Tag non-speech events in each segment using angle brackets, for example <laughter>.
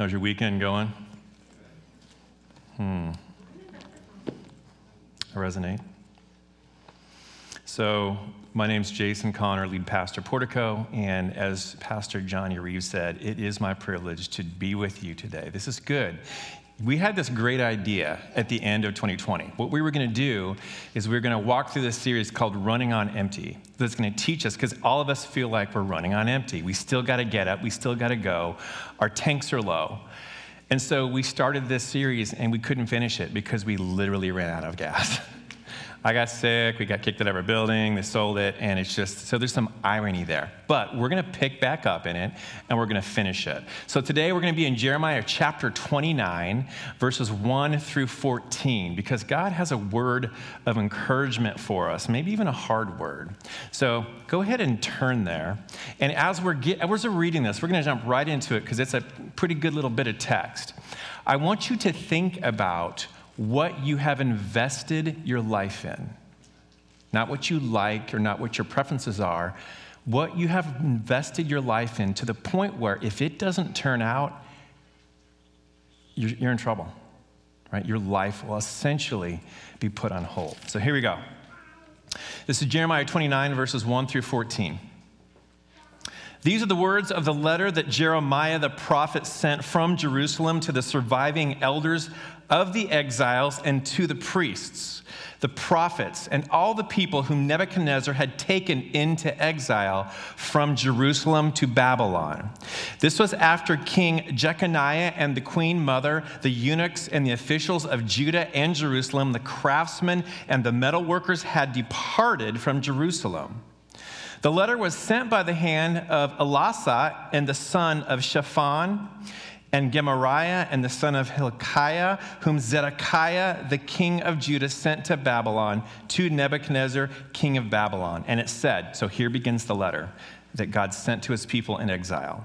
How's your weekend going? Hmm. I resonate. So, my name's Jason Connor, lead pastor Portico, and as Pastor Johnny Reeves said, it is my privilege to be with you today. This is good. We had this great idea at the end of 2020. What we were going to do is we were going to walk through this series called Running on Empty. That's going to teach us because all of us feel like we're running on empty. We still got to get up, we still got to go. Our tanks are low. And so we started this series and we couldn't finish it because we literally ran out of gas. <laughs> I got sick, we got kicked out of our building, they sold it, and it's just, so there's some irony there. But we're gonna pick back up in it and we're gonna finish it. So today we're gonna be in Jeremiah chapter 29, verses 1 through 14, because God has a word of encouragement for us, maybe even a hard word. So go ahead and turn there. And as we're, get, as we're reading this, we're gonna jump right into it because it's a pretty good little bit of text. I want you to think about what you have invested your life in. Not what you like or not what your preferences are, what you have invested your life in to the point where if it doesn't turn out, you're, you're in trouble, right? Your life will essentially be put on hold. So here we go. This is Jeremiah 29, verses 1 through 14. These are the words of the letter that Jeremiah the prophet sent from Jerusalem to the surviving elders of the exiles and to the priests, the prophets, and all the people whom Nebuchadnezzar had taken into exile from Jerusalem to Babylon. This was after King Jeconiah and the queen mother, the eunuchs and the officials of Judah and Jerusalem, the craftsmen and the metalworkers had departed from Jerusalem. The letter was sent by the hand of Elasah and the son of Shaphan and Gemariah and the son of Hilkiah, whom Zedekiah, the king of Judah, sent to Babylon to Nebuchadnezzar, king of Babylon. And it said, so here begins the letter that God sent to his people in exile.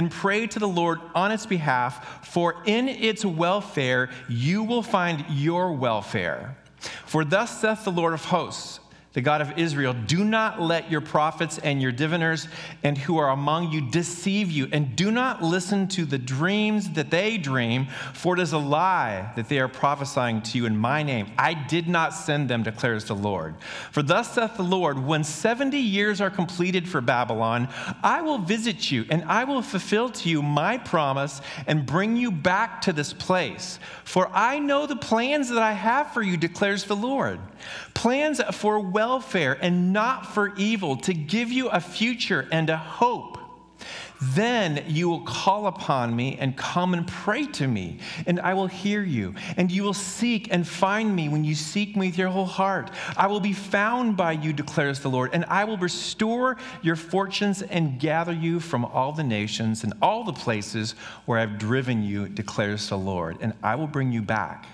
pray to the Lord on its behalf, for in its welfare you will find your welfare. For thus saith the Lord of hosts, the God of Israel, do not let your prophets and your diviners and who are among you deceive you, and do not listen to the dreams that they dream, for it is a lie that they are prophesying to you in my name. I did not send them, declares the Lord. For thus saith the Lord, when 70 years are completed for Babylon, I will visit you, and I will fulfill to you my promise and bring you back to this place. For I know the plans that I have for you, declares the Lord plans for welfare and not for evil, to give you a future and a hope. Then you will call upon me and come and pray to me, and I will hear you. And you will seek and find me when you seek me with your whole heart. I will be found by you, declares the Lord, and I will restore your fortunes and gather you from all the nations and all the places where I've driven you, declares the Lord. And I will bring you back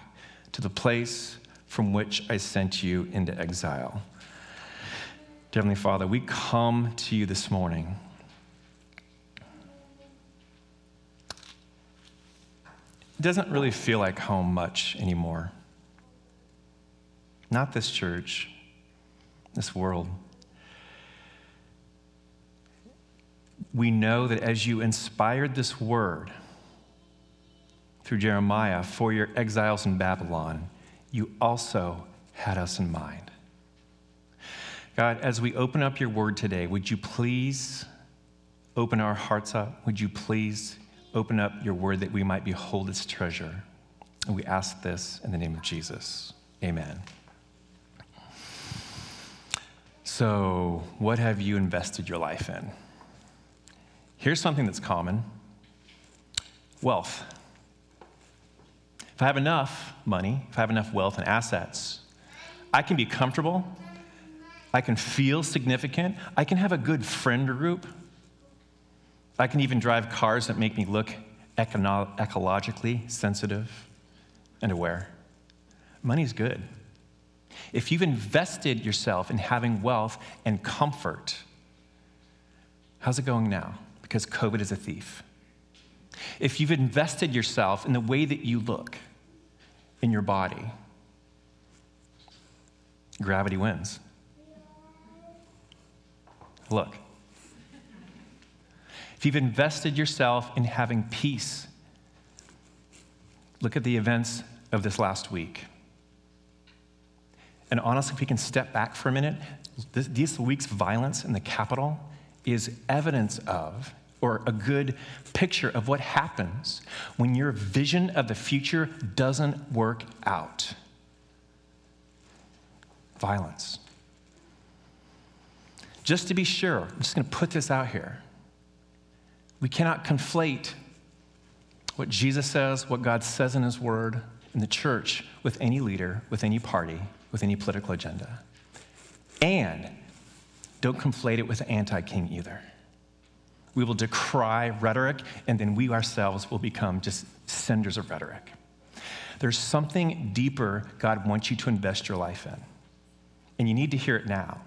to the place from which I sent you into exile. Heavenly Father, we come to you this morning. It doesn't really feel like home much anymore. Not this church, this world. We know that as you inspired this word through Jeremiah for your exiles in Babylon, you also had us in mind. God, as we open up your word today, would you please open our hearts up? Would you please open up your word that we might behold its treasure? And we ask this in the name of Jesus. Amen. So, what have you invested your life in? Here's something that's common wealth. If I have enough money, if I have enough wealth and assets, I can be comfortable. I can feel significant. I can have a good friend group. I can even drive cars that make me look econo- ecologically sensitive and aware. Money's good. If you've invested yourself in having wealth and comfort, how's it going now? Because COVID is a thief. If you've invested yourself in the way that you look in your body, gravity wins. Look. If you've invested yourself in having peace, look at the events of this last week. And honestly, if we can step back for a minute, this, this week's violence in the Capitol is evidence of, or a good picture of what happens when your vision of the future doesn't work out. Violence. Just to be sure, I'm just going to put this out here. We cannot conflate what Jesus says, what God says in His Word, in the church with any leader, with any party, with any political agenda. And don't conflate it with anti king either. We will decry rhetoric, and then we ourselves will become just senders of rhetoric. There's something deeper God wants you to invest your life in, and you need to hear it now.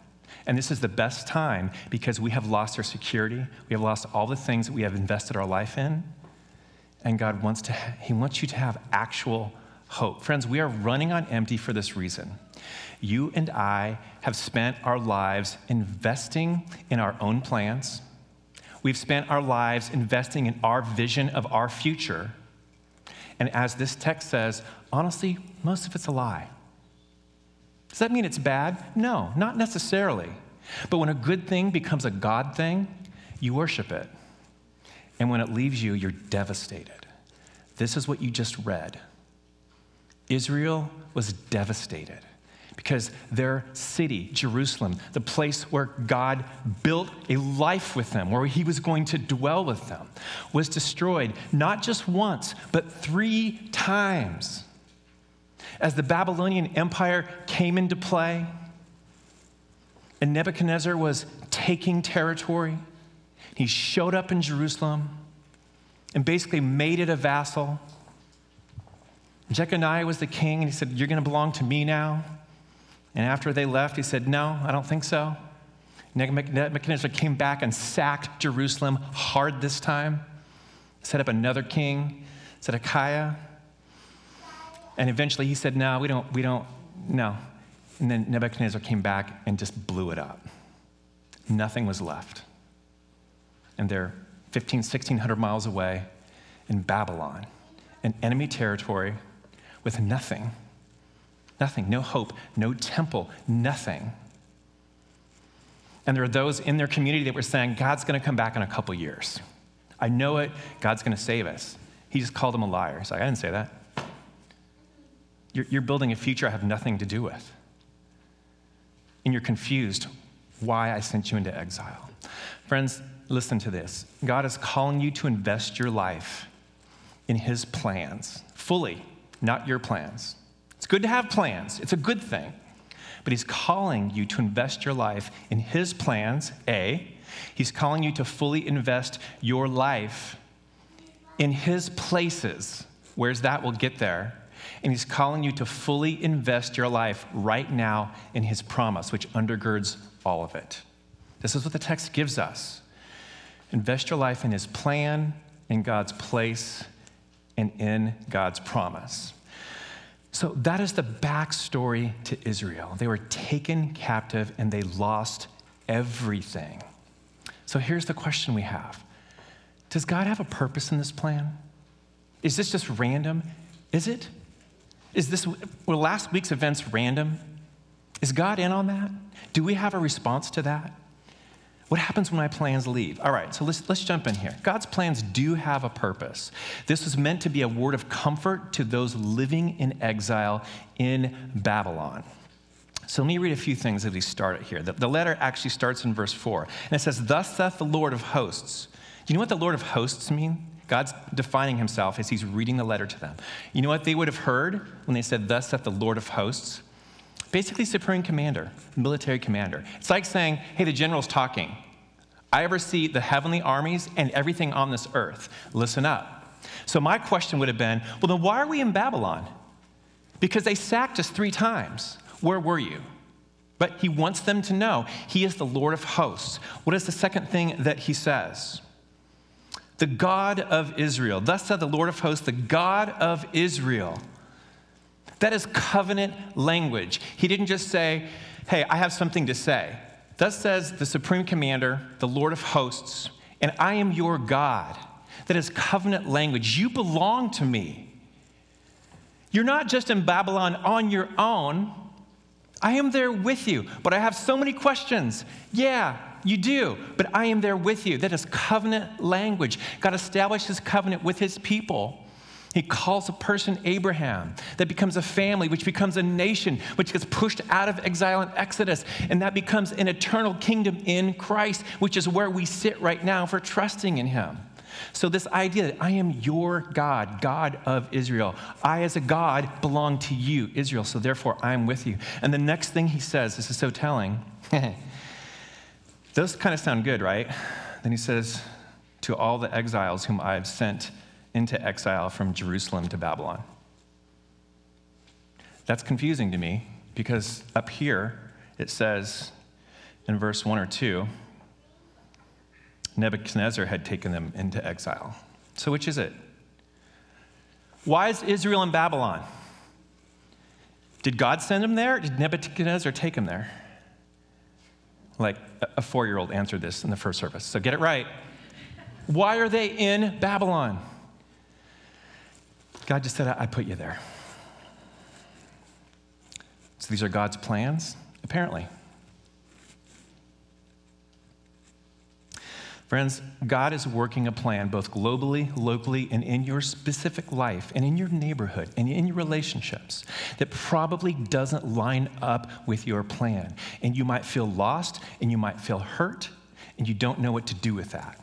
And this is the best time because we have lost our security. We have lost all the things that we have invested our life in. And God wants to, He wants you to have actual hope. Friends, we are running on empty for this reason. You and I have spent our lives investing in our own plans. We've spent our lives investing in our vision of our future. And as this text says, honestly, most of it's a lie. Does that mean it's bad? No, not necessarily. But when a good thing becomes a God thing, you worship it. And when it leaves you, you're devastated. This is what you just read. Israel was devastated because their city, Jerusalem, the place where God built a life with them, where he was going to dwell with them, was destroyed not just once, but three times. As the Babylonian Empire came into play, and Nebuchadnezzar was taking territory, he showed up in Jerusalem and basically made it a vassal Jeconiah was the king, and he said, You're going to belong to me now. And after they left, he said, No, I don't think so. Nebuchadnezzar came back and sacked Jerusalem hard this time, set up another king, Zedekiah. And eventually he said, No, we don't, we don't, no. And then Nebuchadnezzar came back and just blew it up. Nothing was left. And they're 15, 1600 miles away in Babylon, an enemy territory with nothing. Nothing, no hope, no temple, nothing. And there are those in their community that were saying, God's going to come back in a couple years. I know it, God's going to save us. He just called him a liar. He's like, I didn't say that. You're, you're building a future I have nothing to do with. And you're confused why I sent you into exile. Friends, listen to this God is calling you to invest your life in His plans fully not your plans. It's good to have plans, it's a good thing. But He's calling you to invest your life in His plans, A. He's calling you to fully invest your life in His places. Where's that? We'll get there. And He's calling you to fully invest your life right now in His promise, which undergirds all of it. This is what the text gives us. Invest your life in His plan, in God's place, and in God's promise. So that is the backstory to Israel. They were taken captive and they lost everything. So here's the question we have Does God have a purpose in this plan? Is this just random? Is it? Is this, were last week's events random? Is God in on that? Do we have a response to that? What happens when my plans leave? All right, so let's, let's jump in here. God's plans do have a purpose. This was meant to be a word of comfort to those living in exile in Babylon. So let me read a few things as we start it here. The, the letter actually starts in verse 4, and it says, Thus saith the Lord of hosts. Do you know what the Lord of hosts mean? God's defining himself as he's reading the letter to them. You know what they would have heard when they said, Thus saith the Lord of hosts? basically supreme commander, military commander. It's like saying, hey, the general's talking. I oversee the heavenly armies and everything on this earth. Listen up. So my question would have been well, then why are we in Babylon? Because they sacked us three times. Where were you? But he wants them to know he is the Lord of hosts. What is the second thing that he says? The God of Israel. Thus said the Lord of hosts, the God of Israel. That is covenant language. He didn't just say, hey, I have something to say. Thus says the supreme commander, the Lord of hosts, and I am your God. That is covenant language. You belong to me. You're not just in Babylon on your own. I am there with you, but I have so many questions. Yeah, you do, but I am there with you. That is covenant language. God established his covenant with his people. He calls a person Abraham, that becomes a family, which becomes a nation, which gets pushed out of exile and Exodus, and that becomes an eternal kingdom in Christ, which is where we sit right now for trusting in him. So, this idea that I am your God, God of Israel, I as a God belong to you, Israel, so therefore I'm with you. And the next thing he says, this is so telling, <laughs> those kind of sound good, right? Then he says, To all the exiles whom I have sent into exile from Jerusalem to Babylon. That's confusing to me because up here it says in verse 1 or 2 Nebuchadnezzar had taken them into exile. So, which is it? Why is Israel in Babylon? Did God send them there? Did Nebuchadnezzar take them there? Like a four year old answered this in the first service. So get it right. Why are they in Babylon? God just said, I put you there. So these are God's plans? Apparently. Friends, God is working a plan both globally, locally, and in your specific life, and in your neighborhood, and in your relationships that probably doesn't line up with your plan. And you might feel lost, and you might feel hurt, and you don't know what to do with that.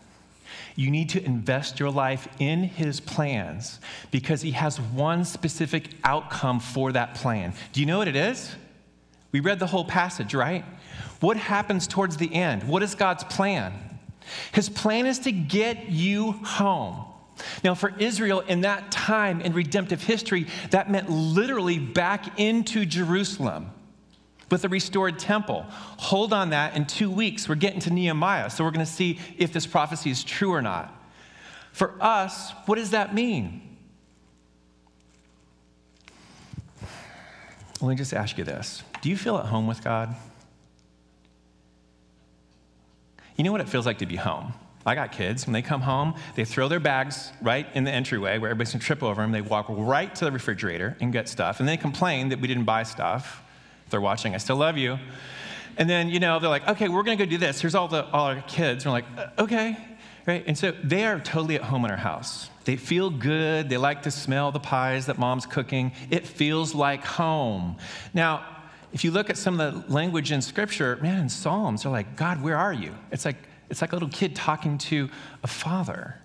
You need to invest your life in His plans because He has one specific outcome for that plan. Do you know what it is? We read the whole passage, right? What happens towards the end? What is God's plan? His plan is to get you home. Now, for Israel in that time in redemptive history, that meant literally back into Jerusalem with a restored temple. Hold on that in two weeks. We're getting to Nehemiah, so we're going to see if this prophecy is true or not. For us, what does that mean? Let me just ask you this Do you feel at home with God? You know what it feels like to be home? I got kids. When they come home, they throw their bags right in the entryway where everybody's gonna trip over them. They walk right to the refrigerator and get stuff. And they complain that we didn't buy stuff they're watching, I still love you. And then, you know, they're like, okay, we're to go do this. Here's all, the, all our kids. And we're like, uh, okay. Right? And so they are totally at home in our house. They feel good. They like to smell the pies that mom's cooking. It feels like home. Now, if you look at some of the language in Scripture, man, in Psalms, they're like, God, where are you? It's like, it's like a little kid talking to a father.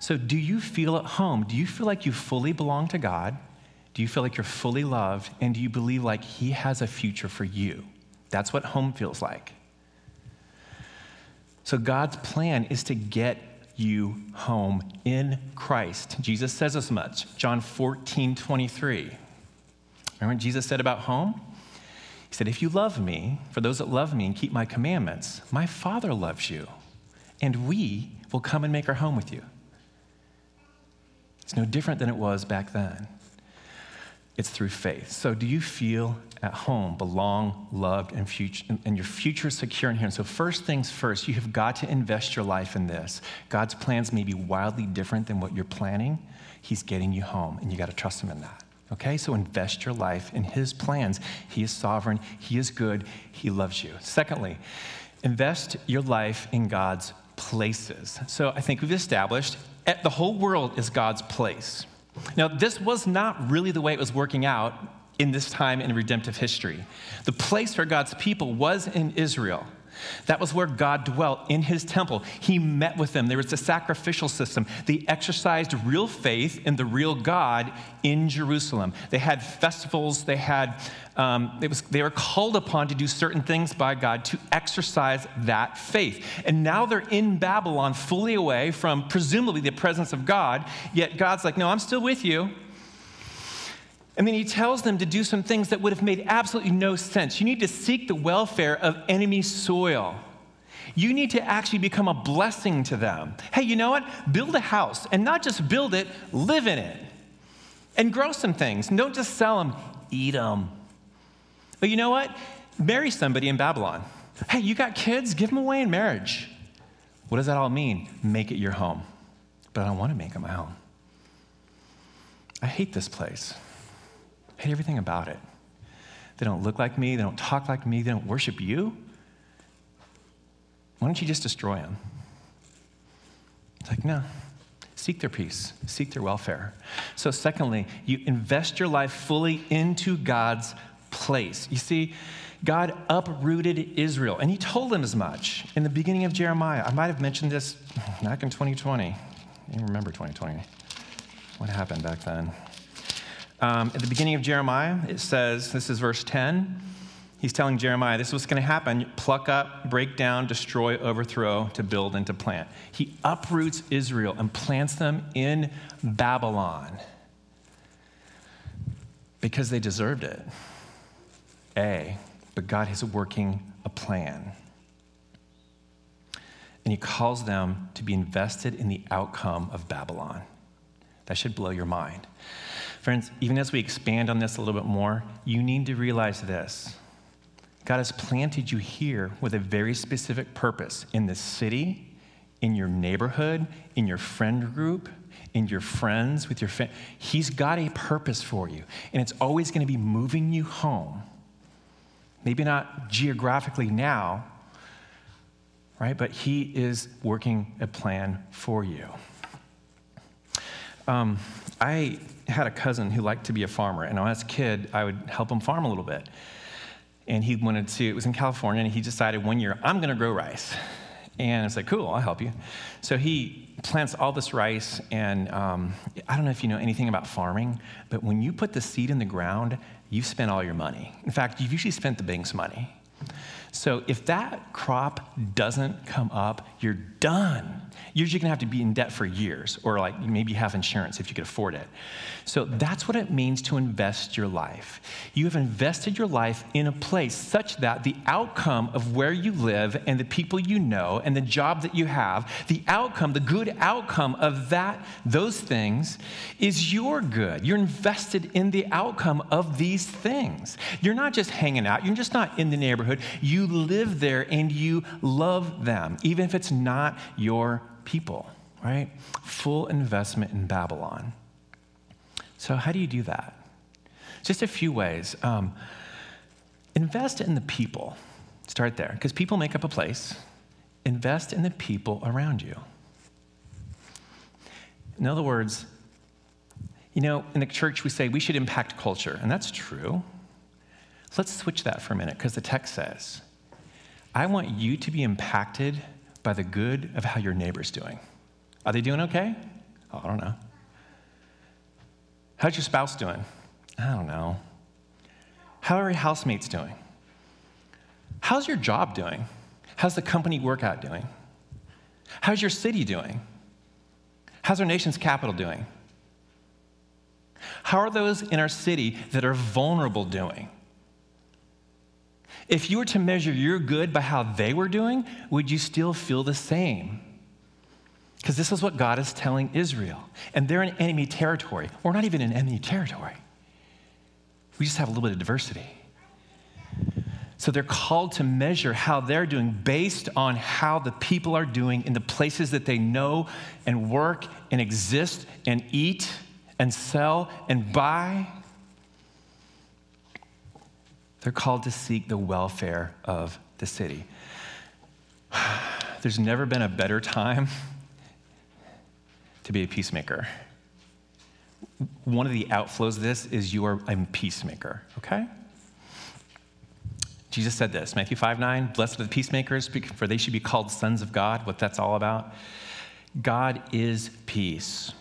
So, do you feel at home? Do you feel like you fully belong to God? Do you feel like you're fully loved? And do you believe like He has a future for you? That's what home feels like. So, God's plan is to get you home in Christ. Jesus says as much. John 14, 23. Remember what Jesus said about home? He said, If you love me, for those that love me and keep my commandments, my Father loves you, and we will come and make our home with you. It's no different than it was back then it's through faith. So, do you feel at home, belong, loved, and, future, and your future secure in Him? So, first things first, you have got to invest your life in this. God's plans may be wildly different than what you're planning. He's getting you home, and you got to trust Him in that. Okay, so invest your life in His plans. He is sovereign, He is good, He loves you. Secondly, invest your life in God's places. So I think we've established the whole world is God's place. Now, this was not really the way it was working out in this time in redemptive history. The place for God's people was in Israel. That was where God dwelt in his temple. He met with them. There was a sacrificial system. They exercised real faith in the real God in Jerusalem. They had festivals. They had, um, it was, they were called upon to do certain things by God to exercise that faith. And now they're in Babylon, fully away from presumably the presence of God. Yet God's like, no, I'm still with you. And then he tells them to do some things that would have made absolutely no sense. You need to seek the welfare of enemy soil. You need to actually become a blessing to them. Hey, you know what? Build a house and not just build it, live in it. And grow some things. Don't just sell them, eat them. But you know what? Marry somebody in Babylon. Hey, you got kids? Give them away in marriage. What does that all mean? Make it your home. But I don't want to make it my home. I hate this place. Hate everything about it. They don't look like me, they don't talk like me, they don't worship you. Why don't you just destroy them? It's like, no. Seek their peace, seek their welfare. So, secondly, you invest your life fully into God's place. You see, God uprooted Israel, and He told them as much in the beginning of Jeremiah. I might have mentioned this back in 2020. You remember 2020. What happened back then? Um, at the beginning of Jeremiah, it says, this is verse 10. He's telling Jeremiah, this is what's going to happen pluck up, break down, destroy, overthrow, to build and to plant. He uproots Israel and plants them in Babylon because they deserved it. A, but God is working a plan. And He calls them to be invested in the outcome of Babylon. That should blow your mind. Friends, even as we expand on this a little bit more, you need to realize this God has planted you here with a very specific purpose in this city, in your neighborhood, in your friend group, in your friends, with your family. He's got a purpose for you, and it's always going to be moving you home. Maybe not geographically now, right? But He is working a plan for you. Um, I had a cousin who liked to be a farmer, and when I was a kid, I would help him farm a little bit. And he wanted to, it was in California, and he decided one year, I'm gonna grow rice. And it's like, cool, I'll help you. So he plants all this rice, and um, I don't know if you know anything about farming, but when you put the seed in the ground, you've spent all your money. In fact, you've usually spent the bank's money. So if that crop doesn't come up, you're done. Usually, you're gonna have to be in debt for years, or like maybe have insurance if you could afford it. So that's what it means to invest your life. You have invested your life in a place such that the outcome of where you live and the people you know and the job that you have, the outcome, the good outcome of that, those things, is your good. You're invested in the outcome of these things. You're not just hanging out, you're just not in the neighborhood. You live there and you love them, even if it's not your people, right? Full investment in Babylon. So, how do you do that? Just a few ways. Um, invest in the people. Start there, because people make up a place. Invest in the people around you. In other words, you know, in the church we say we should impact culture, and that's true. Let's switch that for a minute, because the text says, I want you to be impacted by the good of how your neighbor's doing. Are they doing okay? Oh, I don't know. How's your spouse doing? I don't know. How are your housemates doing? How's your job doing? How's the company workout doing? How's your city doing? How's our nation's capital doing? How are those in our city that are vulnerable doing? If you were to measure your good by how they were doing, would you still feel the same? Because this is what God is telling Israel. And they're in enemy territory. We're not even in enemy territory, we just have a little bit of diversity. So they're called to measure how they're doing based on how the people are doing in the places that they know and work and exist and eat and sell and buy. They're called to seek the welfare of the city. <sighs> There's never been a better time to be a peacemaker. One of the outflows of this is you are a peacemaker, okay? Jesus said this Matthew 5 9, blessed are the peacemakers, for they should be called sons of God, what that's all about. God is peace.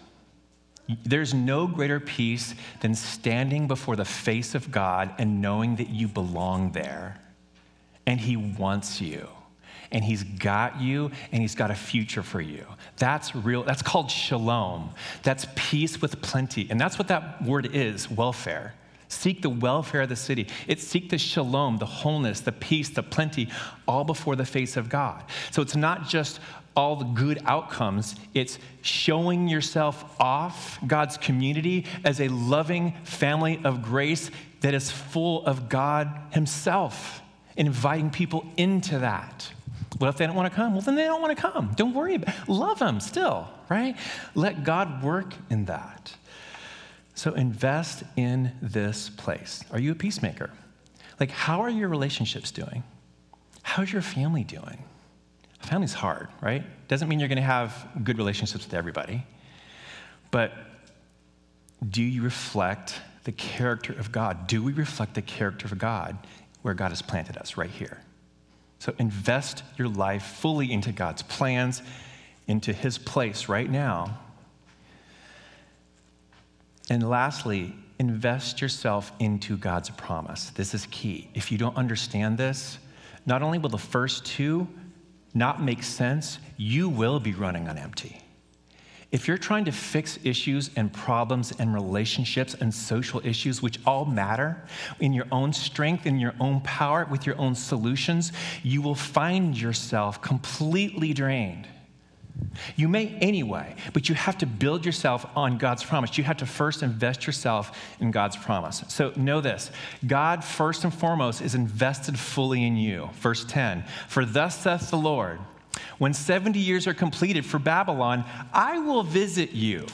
There's no greater peace than standing before the face of God and knowing that you belong there. And He wants you. And He's got you, and He's got a future for you. That's real. That's called shalom. That's peace with plenty. And that's what that word is welfare. Seek the welfare of the city. It's seek the shalom, the wholeness, the peace, the plenty, all before the face of God. So it's not just all the good outcomes, it's showing yourself off God's community as a loving family of grace that is full of God Himself, and inviting people into that. Well, if they don't want to come? Well, then they don't want to come. Don't worry about it. Love them still, right? Let God work in that. So invest in this place. Are you a peacemaker? Like, how are your relationships doing? How's your family doing? Family's hard, right? Doesn't mean you're going to have good relationships with everybody. But do you reflect the character of God? Do we reflect the character of God where God has planted us, right here? So invest your life fully into God's plans, into His place right now and lastly, invest yourself into God's promise. This is key. If you don't understand this, not only will the first two not make sense, you will be running on empty. If you're trying to fix issues and problems and relationships and social issues, which all matter, in your own strength, in your own power, with your own solutions, you will find yourself completely drained. You may anyway, but you have to build yourself on God's promise. You have to first invest yourself in God's promise. So know this God, first and foremost, is invested fully in you. Verse 10 For thus saith the Lord, when 70 years are completed for Babylon, I will visit you,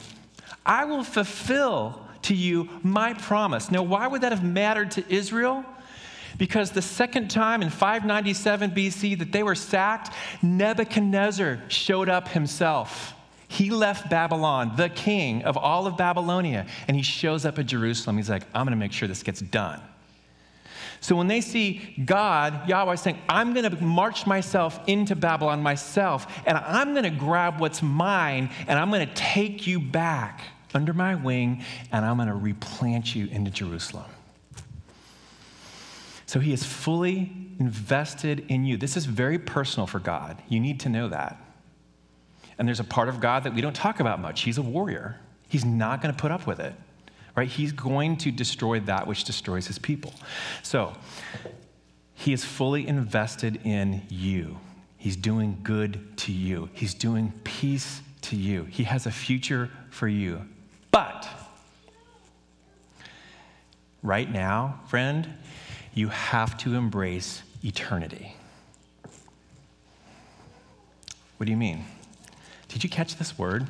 I will fulfill to you my promise. Now, why would that have mattered to Israel? Because the second time in 597 BC that they were sacked, Nebuchadnezzar showed up himself. He left Babylon, the king of all of Babylonia, and he shows up at Jerusalem. He's like, I'm going to make sure this gets done. So when they see God, Yahweh saying, I'm going to march myself into Babylon myself, and I'm going to grab what's mine, and I'm going to take you back under my wing, and I'm going to replant you into Jerusalem. So he is fully invested in you. This is very personal for God. You need to know that. And there's a part of God that we don't talk about much. He's a warrior. He's not going to put up with it. Right? He's going to destroy that which destroys his people. So, he is fully invested in you. He's doing good to you. He's doing peace to you. He has a future for you. But right now, friend, you have to embrace eternity. What do you mean? Did you catch this word?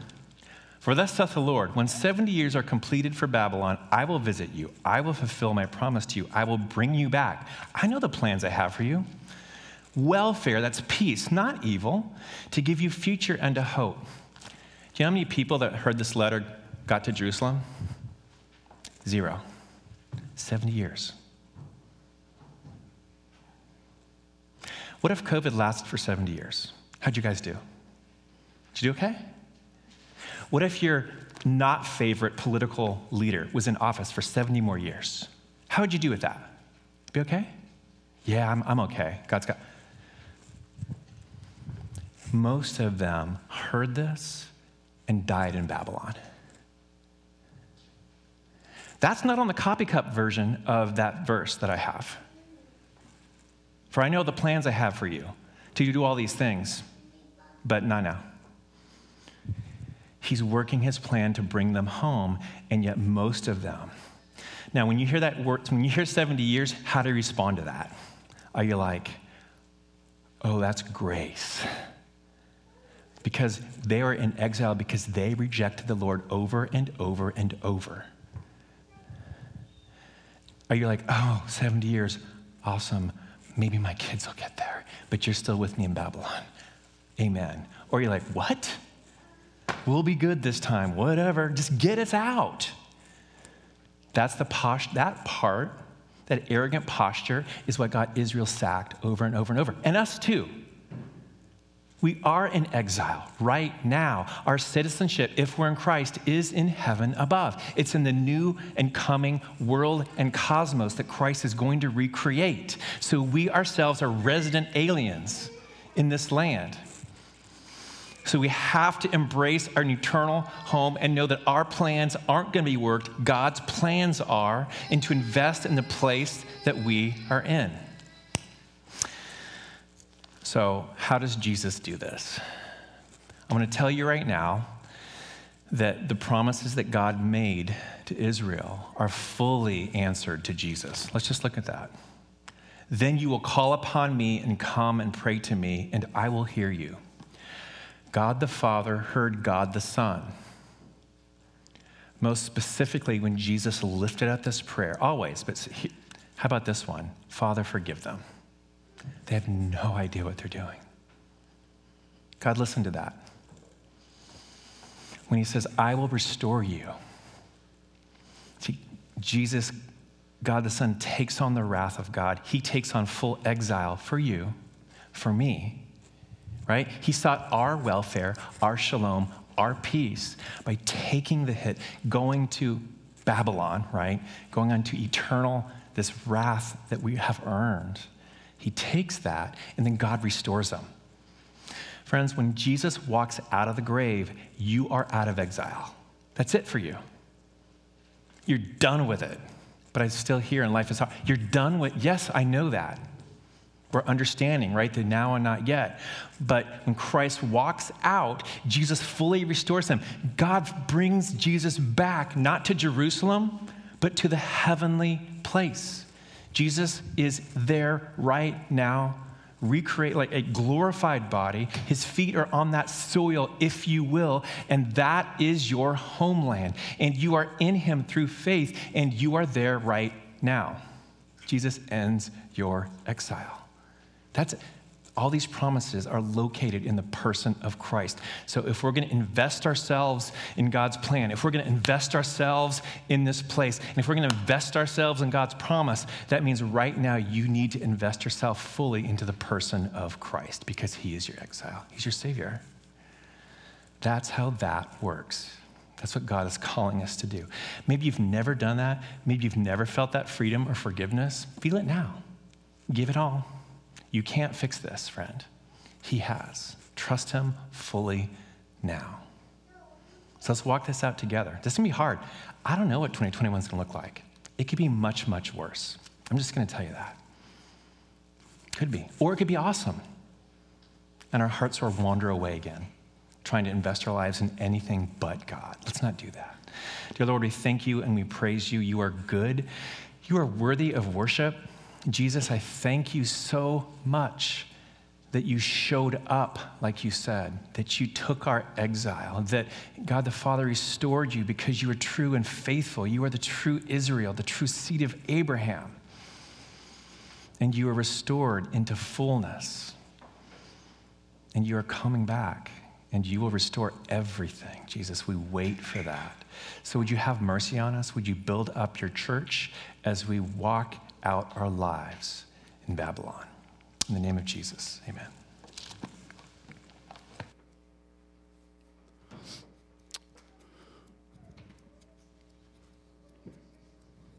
For thus saith the Lord, when 70 years are completed for Babylon, I will visit you. I will fulfill my promise to you. I will bring you back. I know the plans I have for you welfare, that's peace, not evil, to give you future and a hope. Do you know how many people that heard this letter got to Jerusalem? Zero. 70 years. What if COVID lasted for 70 years? How'd you guys do? Did you do okay? What if your not favorite political leader was in office for 70 more years? How would you do with that? Be okay? Yeah, I'm, I'm okay. God's got. Most of them heard this and died in Babylon. That's not on the copy cup version of that verse that I have. For I know the plans I have for you to do all these things. But no, no. He's working his plan to bring them home, and yet most of them. Now, when you hear that word, when you hear 70 years, how do you respond to that? Are you like, oh, that's grace? Because they are in exile because they rejected the Lord over and over and over. Are you like, oh, 70 years, awesome maybe my kids will get there, but you're still with me in Babylon. Amen. Or you're like, what? We'll be good this time, whatever. Just get us out. That's the posh, that part That arrogant posture is what got Israel sacked over and over and over, and us too. We are in exile right now. Our citizenship, if we're in Christ, is in heaven above. It's in the new and coming world and cosmos that Christ is going to recreate. So we ourselves are resident aliens in this land. So we have to embrace our eternal home and know that our plans aren't going to be worked. God's plans are, and to invest in the place that we are in. So, how does Jesus do this? I'm going to tell you right now that the promises that God made to Israel are fully answered to Jesus. Let's just look at that. Then you will call upon me and come and pray to me, and I will hear you. God the Father heard God the Son. Most specifically, when Jesus lifted up this prayer, always, but how about this one? Father, forgive them. They have no idea what they're doing. God, listen to that. When he says, I will restore you. See, Jesus, God the Son, takes on the wrath of God. He takes on full exile for you, for me, right? He sought our welfare, our shalom, our peace by taking the hit, going to Babylon, right? Going on to eternal, this wrath that we have earned. He takes that, and then God restores them. Friends, when Jesus walks out of the grave, you are out of exile. That's it for you. You're done with it. But I'm still here and life is hard. You're done with, yes, I know that. We're understanding, right? The now and not yet. But when Christ walks out, Jesus fully restores them. God brings Jesus back, not to Jerusalem, but to the heavenly place. Jesus is there right now, recreate like a glorified body. His feet are on that soil, if you will, and that is your homeland. And you are in him through faith, and you are there right now. Jesus ends your exile. That's all these promises are located in the person of Christ. So, if we're going to invest ourselves in God's plan, if we're going to invest ourselves in this place, and if we're going to invest ourselves in God's promise, that means right now you need to invest yourself fully into the person of Christ because He is your exile, He's your Savior. That's how that works. That's what God is calling us to do. Maybe you've never done that. Maybe you've never felt that freedom or forgiveness. Feel it now. Give it all. You can't fix this, friend. He has. Trust Him fully now. So let's walk this out together. This can be hard. I don't know what 2021 is gonna look like. It could be much, much worse. I'm just gonna tell you that. Could be. Or it could be awesome. And our hearts will wander away again, trying to invest our lives in anything but God. Let's not do that. Dear Lord, we thank you and we praise you. You are good. You are worthy of worship. Jesus, I thank you so much that you showed up, like you said, that you took our exile, that God the Father restored you because you were true and faithful. You are the true Israel, the true seed of Abraham. And you are restored into fullness. And you are coming back, and you will restore everything. Jesus, we wait for that. So, would you have mercy on us? Would you build up your church as we walk out our lives in Babylon. In the name of Jesus, amen.